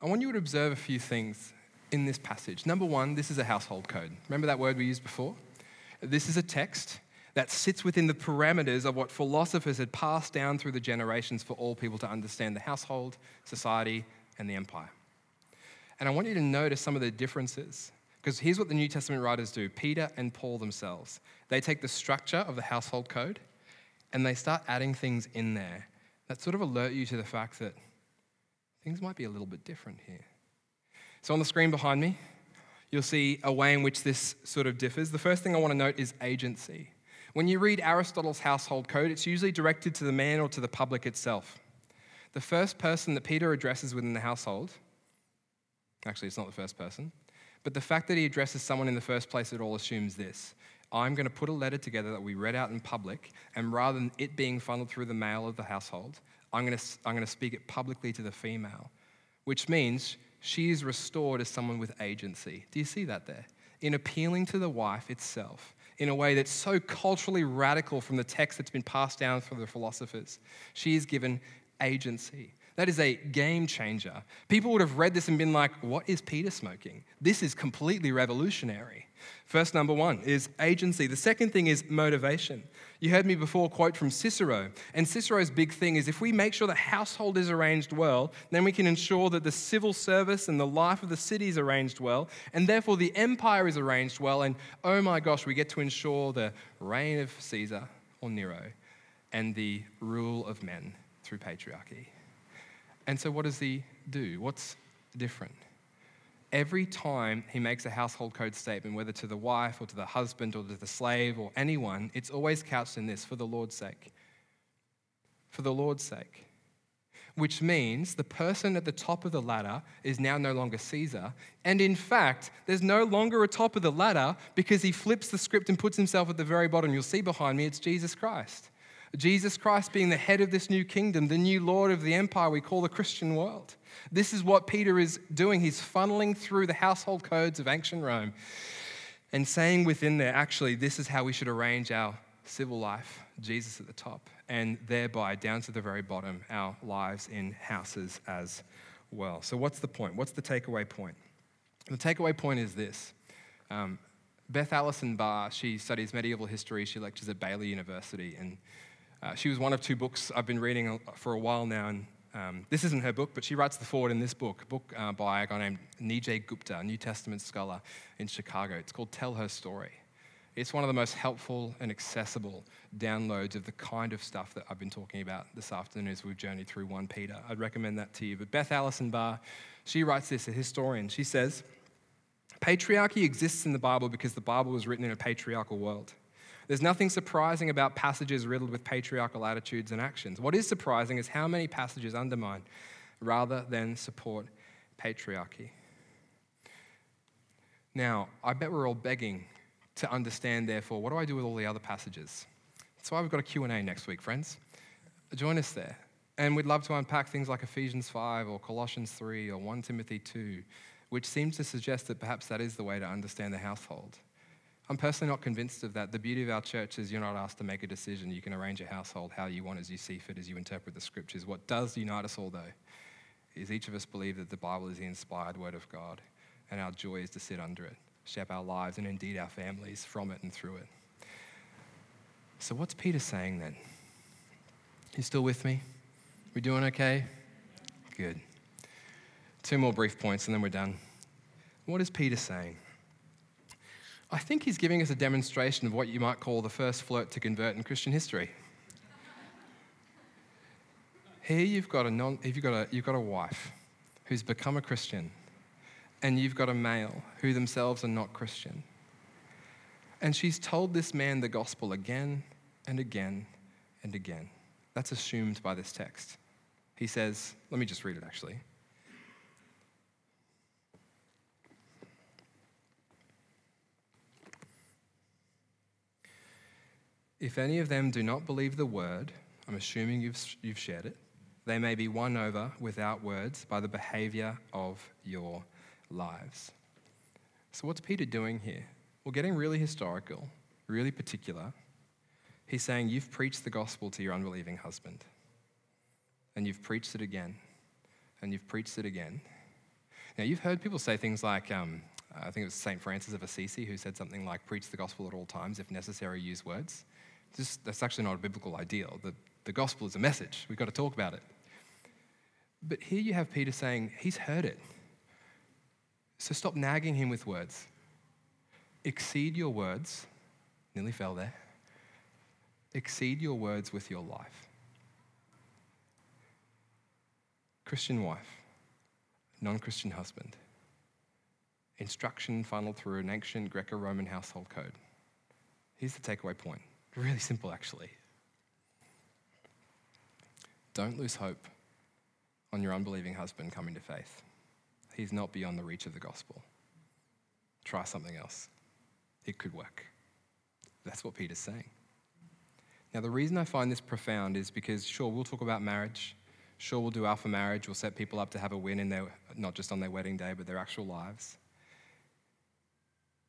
I want you to observe a few things in this passage. Number one, this is a household code. Remember that word we used before? This is a text that sits within the parameters of what philosophers had passed down through the generations for all people to understand the household, society, and the empire. And I want you to notice some of the differences. Because here's what the New Testament writers do Peter and Paul themselves. They take the structure of the household code and they start adding things in there that sort of alert you to the fact that things might be a little bit different here. So, on the screen behind me, you'll see a way in which this sort of differs. The first thing I want to note is agency. When you read Aristotle's household code, it's usually directed to the man or to the public itself. The first person that Peter addresses within the household, actually, it's not the first person, but the fact that he addresses someone in the first place, at all assumes this I'm going to put a letter together that we read out in public, and rather than it being funneled through the mail of the household, I'm going to, I'm going to speak it publicly to the female, which means she is restored as someone with agency. Do you see that there? In appealing to the wife itself in a way that's so culturally radical from the text that's been passed down from the philosophers, she is given agency. That is a game changer. People would have read this and been like, what is Peter smoking? This is completely revolutionary. First, number one is agency. The second thing is motivation. You heard me before quote from Cicero, and Cicero's big thing is if we make sure the household is arranged well, then we can ensure that the civil service and the life of the city is arranged well, and therefore the empire is arranged well, and oh my gosh, we get to ensure the reign of Caesar or Nero and the rule of men through patriarchy. And so, what does he do? What's different? Every time he makes a household code statement, whether to the wife or to the husband or to the slave or anyone, it's always couched in this for the Lord's sake. For the Lord's sake. Which means the person at the top of the ladder is now no longer Caesar. And in fact, there's no longer a top of the ladder because he flips the script and puts himself at the very bottom. You'll see behind me, it's Jesus Christ. Jesus Christ being the head of this new kingdom, the new Lord of the empire we call the Christian world. This is what Peter is doing. He's funneling through the household codes of ancient Rome and saying within there, actually, this is how we should arrange our civil life, Jesus at the top, and thereby down to the very bottom, our lives in houses as well. So, what's the point? What's the takeaway point? The takeaway point is this. Um, Beth Allison Barr, she studies medieval history. She lectures at Baylor University. And uh, she was one of two books I've been reading for a while now. And um, this isn't her book, but she writes the forward in this book, a book uh, by a guy named Nijay Gupta, a New Testament scholar in Chicago. It's called Tell Her Story. It's one of the most helpful and accessible downloads of the kind of stuff that I've been talking about this afternoon as we've journeyed through 1 Peter. I'd recommend that to you. But Beth Allison Barr, she writes this, a historian. She says, Patriarchy exists in the Bible because the Bible was written in a patriarchal world. There's nothing surprising about passages riddled with patriarchal attitudes and actions. What is surprising is how many passages undermine rather than support patriarchy. Now, I bet we're all begging to understand, therefore, what do I do with all the other passages? That's why we've got a Q&A next week, friends. Join us there. And we'd love to unpack things like Ephesians 5 or Colossians 3 or 1 Timothy 2, which seems to suggest that perhaps that is the way to understand the household. I'm personally not convinced of that. The beauty of our church is you're not asked to make a decision. You can arrange your household how you want as you see fit, as you interpret the scriptures. What does unite us all, though, is each of us believe that the Bible is the inspired word of God, and our joy is to sit under it, shape our lives, and indeed our families from it and through it. So, what's Peter saying then? You still with me? We doing okay? Good. Two more brief points and then we're done. What is Peter saying? I think he's giving us a demonstration of what you might call the first flirt to convert in Christian history. Here you've got a, non, you've got a, you've got a wife who's become a Christian, and you've got a male who themselves are not Christian. And she's told this man the gospel again and again and again. That's assumed by this text. He says, let me just read it actually. If any of them do not believe the word, I'm assuming you've, you've shared it, they may be won over without words by the behavior of your lives. So, what's Peter doing here? Well, getting really historical, really particular. He's saying, You've preached the gospel to your unbelieving husband, and you've preached it again, and you've preached it again. Now, you've heard people say things like, um, I think it was St. Francis of Assisi who said something like, Preach the gospel at all times, if necessary, use words. That's actually not a biblical ideal. The, the gospel is a message. We've got to talk about it. But here you have Peter saying, He's heard it. So stop nagging him with words. Exceed your words. Nearly fell there. Exceed your words with your life. Christian wife, non Christian husband. Instruction funneled through an ancient Greco Roman household code. Here's the takeaway point Really simple, actually. Don't lose hope on your unbelieving husband coming to faith. He's not beyond the reach of the gospel. Try something else. It could work. That's what Peter's saying. Now, the reason I find this profound is because, sure, we'll talk about marriage. Sure, we'll do alpha marriage. We'll set people up to have a win in their, not just on their wedding day, but their actual lives.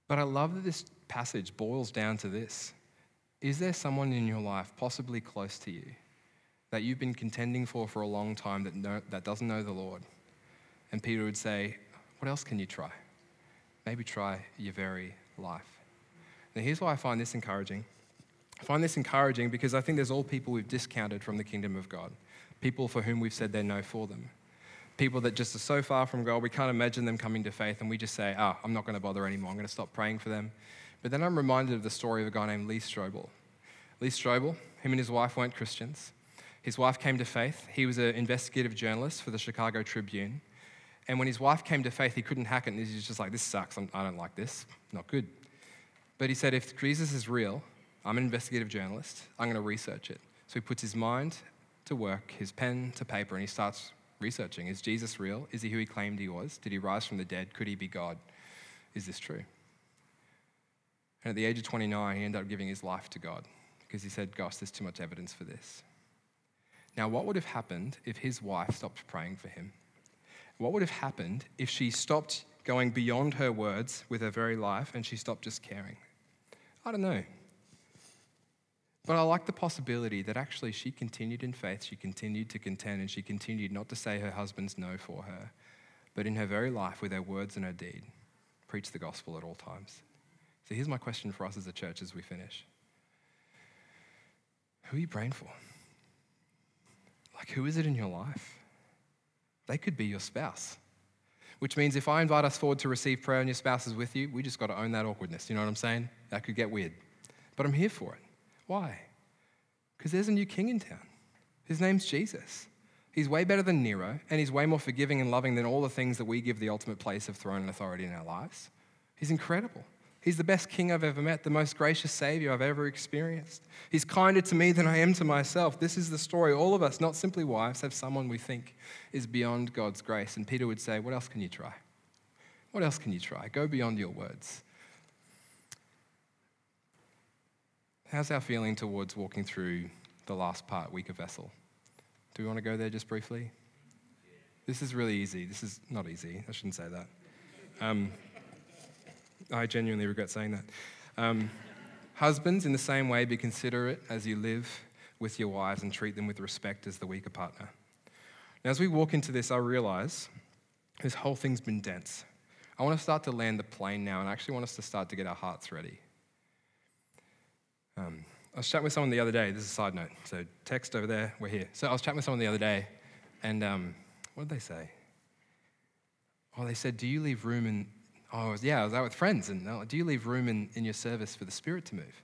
But I love that this passage boils down to this is there someone in your life, possibly close to you, that you've been contending for for a long time that, know, that doesn't know the Lord? And Peter would say, What else can you try? Maybe try your very life. Now, here's why I find this encouraging. I find this encouraging because I think there's all people we've discounted from the kingdom of God, people for whom we've said they're no for them. People that just are so far from God, we can't imagine them coming to faith, and we just say, Oh, I'm not going to bother anymore. I'm going to stop praying for them. But then I'm reminded of the story of a guy named Lee Strobel. Lee Strobel, him and his wife weren't Christians. His wife came to faith. He was an investigative journalist for the Chicago Tribune. And when his wife came to faith, he couldn't hack it. And he was just like, this sucks. I'm, I do not like this. Not good. But he said, if Jesus is real, I'm an investigative journalist. I'm going to research it. So he puts his mind to work, his pen to paper, and he starts researching. Is Jesus real? Is he who he claimed he was? Did he rise from the dead? Could he be God? Is this true? And at the age of 29, he ended up giving his life to God because he said, Gosh, there's too much evidence for this. Now, what would have happened if his wife stopped praying for him? What would have happened if she stopped going beyond her words with her very life and she stopped just caring? I don't know. But I like the possibility that actually she continued in faith, she continued to contend, and she continued not to say her husband's no for her, but in her very life, with her words and her deed, preach the gospel at all times. So here's my question for us as a church as we finish Who are you praying for? Like, who is it in your life? They could be your spouse. Which means if I invite us forward to receive prayer and your spouse is with you, we just got to own that awkwardness. You know what I'm saying? That could get weird. But I'm here for it. Why? Because there's a new king in town. His name's Jesus. He's way better than Nero, and he's way more forgiving and loving than all the things that we give the ultimate place of throne and authority in our lives. He's incredible. He's the best king I've ever met, the most gracious Savior I've ever experienced. He's kinder to me than I am to myself. This is the story. All of us, not simply wives, have someone we think is beyond God's grace. And Peter would say, What else can you try? What else can you try? Go beyond your words. How's our feeling towards walking through the last part, weaker vessel? Do we want to go there just briefly? This is really easy. This is not easy. I shouldn't say that. Um, I genuinely regret saying that. Um, husbands, in the same way, be considerate as you live with your wives and treat them with respect as the weaker partner. Now, as we walk into this, I realize this whole thing's been dense. I want to start to land the plane now, and I actually want us to start to get our hearts ready. Um, I was chatting with someone the other day. This is a side note. So, text over there, we're here. So, I was chatting with someone the other day, and um, what did they say? Oh, they said, Do you leave room in, oh, yeah, I was out with friends, and oh, do you leave room in, in your service for the Spirit to move?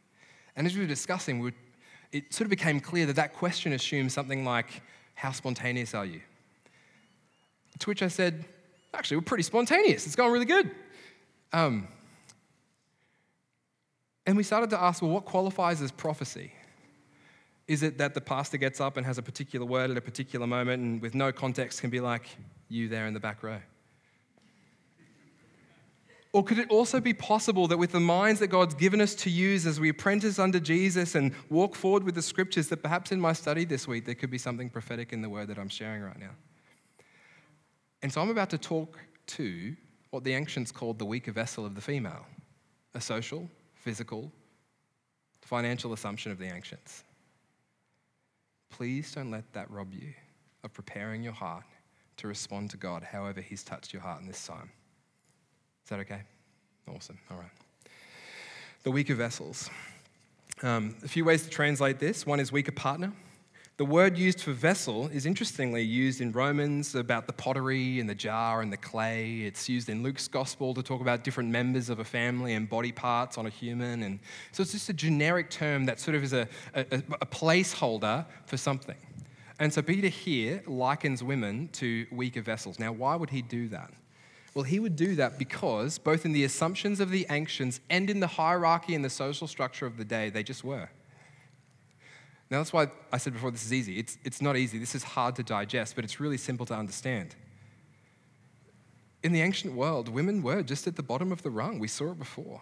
And as we were discussing, we it sort of became clear that that question assumes something like, how spontaneous are you? To which I said, actually, we're pretty spontaneous. It's going really good. Um, and we started to ask, well, what qualifies as prophecy? Is it that the pastor gets up and has a particular word at a particular moment and with no context can be like, you there in the back row? Or could it also be possible that with the minds that God's given us to use as we apprentice under Jesus and walk forward with the scriptures, that perhaps in my study this week there could be something prophetic in the word that I'm sharing right now? And so I'm about to talk to what the ancients called the weaker vessel of the female a social, physical, financial assumption of the ancients. Please don't let that rob you of preparing your heart to respond to God however He's touched your heart in this time. Is that okay? Awesome. All right. The weaker vessels. Um, a few ways to translate this. One is weaker partner. The word used for vessel is interestingly used in Romans about the pottery and the jar and the clay. It's used in Luke's gospel to talk about different members of a family and body parts on a human. And so it's just a generic term that sort of is a, a, a placeholder for something. And so Peter here likens women to weaker vessels. Now, why would he do that? Well, he would do that because, both in the assumptions of the ancients and in the hierarchy and the social structure of the day, they just were. Now, that's why I said before this is easy. It's, it's not easy. This is hard to digest, but it's really simple to understand. In the ancient world, women were just at the bottom of the rung. We saw it before.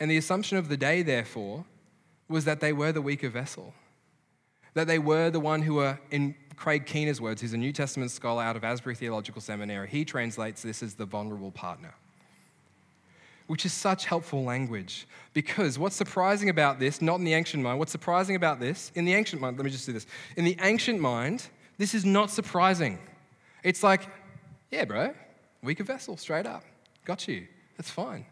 And the assumption of the day, therefore, was that they were the weaker vessel, that they were the one who were in Craig Keener's words, who's a New Testament scholar out of Asbury Theological Seminary, he translates this as the vulnerable partner. which is such helpful language. Because what's surprising about this, not in the ancient mind, what's surprising about this, in the ancient mind, let me just do this. In the ancient mind, this is not surprising. It's like, yeah, bro, weaker vessel, straight up. Got you. That's fine.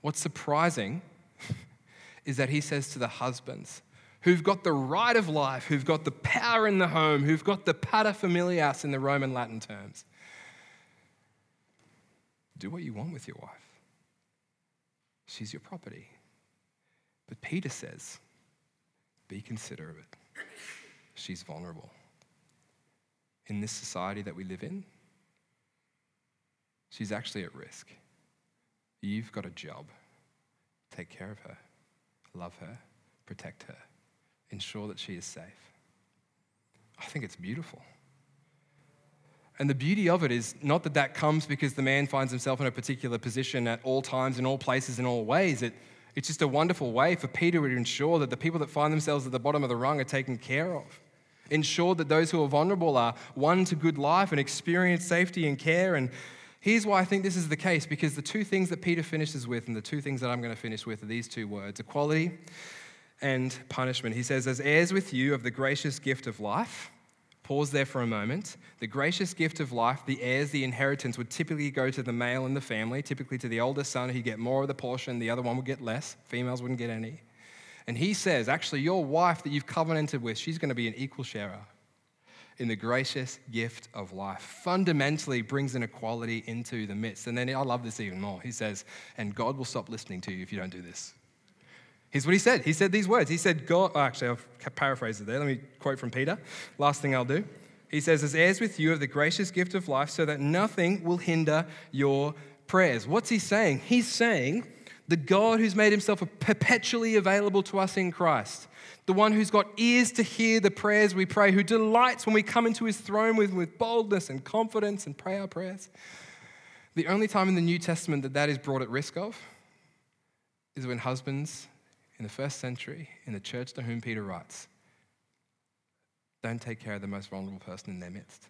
What's surprising is that he says to the husbands, who've got the right of life, who've got the power in the home, who've got the paterfamilias in the Roman Latin terms, do what you want with your wife. She's your property. But Peter says, be considerate. She's vulnerable. In this society that we live in, she's actually at risk. You've got a job. Take care of her, love her, protect her, ensure that she is safe. I think it's beautiful. And the beauty of it is not that that comes because the man finds himself in a particular position at all times, in all places, in all ways. It, it's just a wonderful way for Peter to ensure that the people that find themselves at the bottom of the rung are taken care of. Ensure that those who are vulnerable are won to good life and experience safety and care. And here's why I think this is the case because the two things that Peter finishes with, and the two things that I'm going to finish with, are these two words equality and punishment. He says, As heirs with you of the gracious gift of life, Pause there for a moment. The gracious gift of life, the heirs, the inheritance would typically go to the male in the family, typically to the oldest son, who'd get more of the portion, the other one would get less. Females wouldn't get any. And he says, actually, your wife that you've covenanted with, she's going to be an equal sharer in the gracious gift of life. Fundamentally brings an equality into the midst. And then I love this even more. He says, and God will stop listening to you if you don't do this. Here's what he said. He said these words. He said, God, oh, actually, I'll paraphrase it there. Let me quote from Peter. Last thing I'll do. He says, as heirs with you of the gracious gift of life, so that nothing will hinder your prayers. What's he saying? He's saying, the God who's made himself perpetually available to us in Christ, the one who's got ears to hear the prayers we pray, who delights when we come into his throne with, with boldness and confidence and pray our prayers. The only time in the New Testament that that is brought at risk of is when husbands in the first century, in the church to whom Peter writes, don't take care of the most vulnerable person in their midst.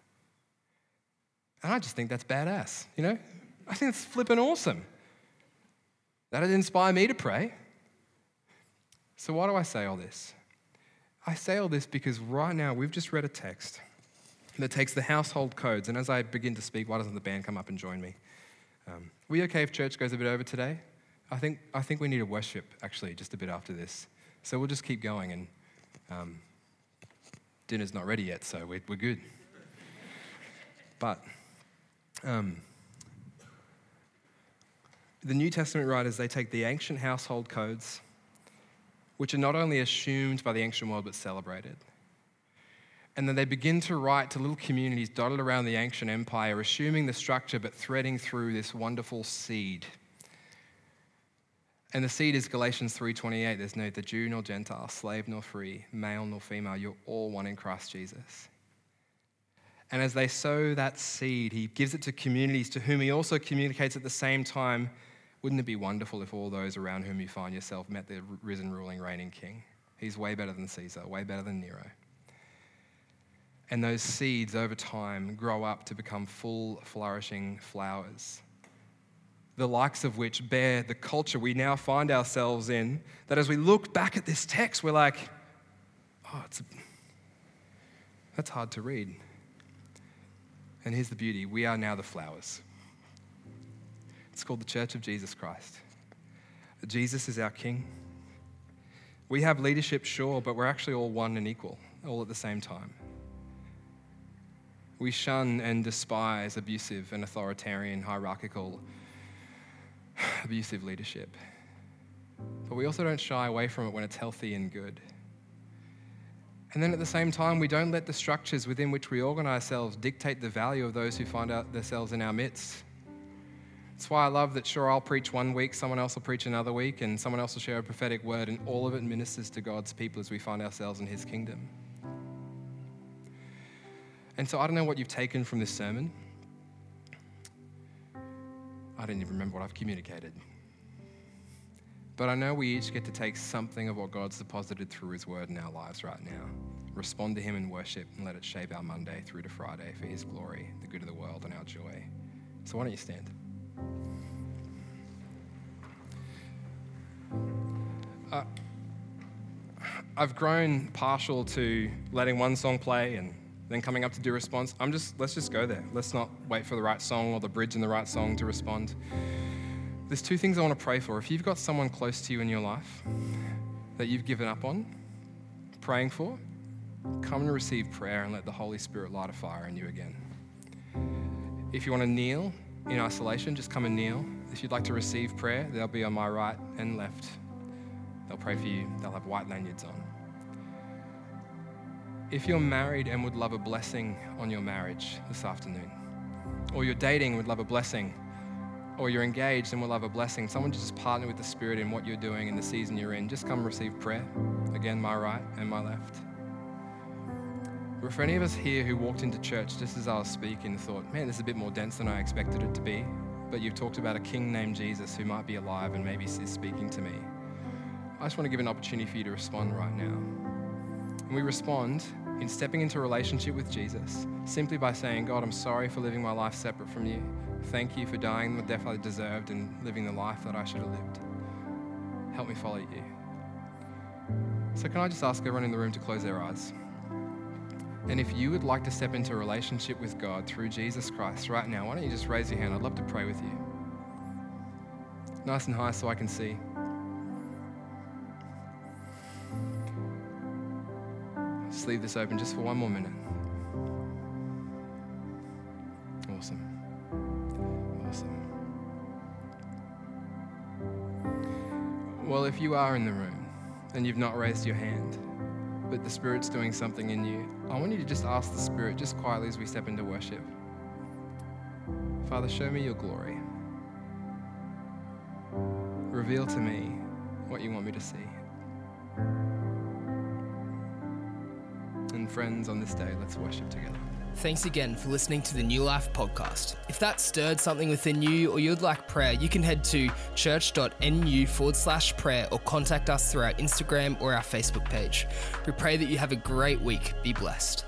And I just think that's badass, you know? I think it's flipping awesome. That'd inspire me to pray. So, why do I say all this? I say all this because right now we've just read a text that takes the household codes. And as I begin to speak, why doesn't the band come up and join me? Um, we okay if church goes a bit over today? I think, I think we need to worship actually just a bit after this. So we'll just keep going, and um, dinner's not ready yet, so we're, we're good. But um, the New Testament writers, they take the ancient household codes, which are not only assumed by the ancient world but celebrated. And then they begin to write to little communities dotted around the ancient empire, assuming the structure but threading through this wonderful seed and the seed is Galatians 3:28. There's no the Jew nor Gentile, slave nor free, male nor female. You're all one in Christ Jesus. And as they sow that seed, he gives it to communities to whom he also communicates at the same time. Wouldn't it be wonderful if all those around whom you find yourself met the risen, ruling, reigning king? He's way better than Caesar, way better than Nero. And those seeds over time grow up to become full, flourishing flowers the likes of which bear the culture we now find ourselves in, that as we look back at this text, we're like, oh, it's a, that's hard to read. And here's the beauty we are now the flowers. It's called the Church of Jesus Christ. Jesus is our King. We have leadership, sure, but we're actually all one and equal, all at the same time. We shun and despise abusive and authoritarian, hierarchical abusive leadership. But we also don't shy away from it when it's healthy and good. And then at the same time, we don't let the structures within which we organize ourselves dictate the value of those who find out themselves in our midst. That's why I love that, sure, I'll preach one week, someone else will preach another week, and someone else will share a prophetic word, and all of it ministers to God's people as we find ourselves in His kingdom. And so I don't know what you've taken from this sermon. I didn't even remember what I've communicated. But I know we each get to take something of what God's deposited through His Word in our lives right now. Respond to Him in worship and let it shape our Monday through to Friday for His glory, the good of the world, and our joy. So why don't you stand? Uh, I've grown partial to letting one song play and then coming up to do response. I'm just, let's just go there. Let's not wait for the right song or the bridge in the right song to respond. There's two things I want to pray for. If you've got someone close to you in your life that you've given up on praying for, come and receive prayer and let the Holy Spirit light a fire in you again. If you want to kneel in isolation, just come and kneel. If you'd like to receive prayer, they'll be on my right and left. They'll pray for you, they'll have white lanyards on. If you're married and would love a blessing on your marriage this afternoon, or you're dating and would love a blessing, or you're engaged and would love a blessing, someone just partner with the Spirit in what you're doing in the season you're in, just come receive prayer. Again, my right and my left. But for any of us here who walked into church just as I was speaking, and thought, man, this is a bit more dense than I expected it to be, but you've talked about a king named Jesus who might be alive and maybe is speaking to me. I just want to give an opportunity for you to respond right now. And we respond in stepping into a relationship with Jesus simply by saying, God, I'm sorry for living my life separate from you. Thank you for dying the death I deserved and living the life that I should have lived. Help me follow you. So, can I just ask everyone in the room to close their eyes? And if you would like to step into a relationship with God through Jesus Christ right now, why don't you just raise your hand? I'd love to pray with you. Nice and high so I can see. Just leave this open just for one more minute. Awesome. Awesome. Well, if you are in the room and you've not raised your hand, but the Spirit's doing something in you, I want you to just ask the Spirit, just quietly as we step into worship Father, show me your glory. Reveal to me what you want me to see. And friends, on this day, let's worship together. Thanks again for listening to the New Life podcast. If that stirred something within you or you'd like prayer, you can head to church.nu forward slash prayer or contact us through our Instagram or our Facebook page. We pray that you have a great week. Be blessed.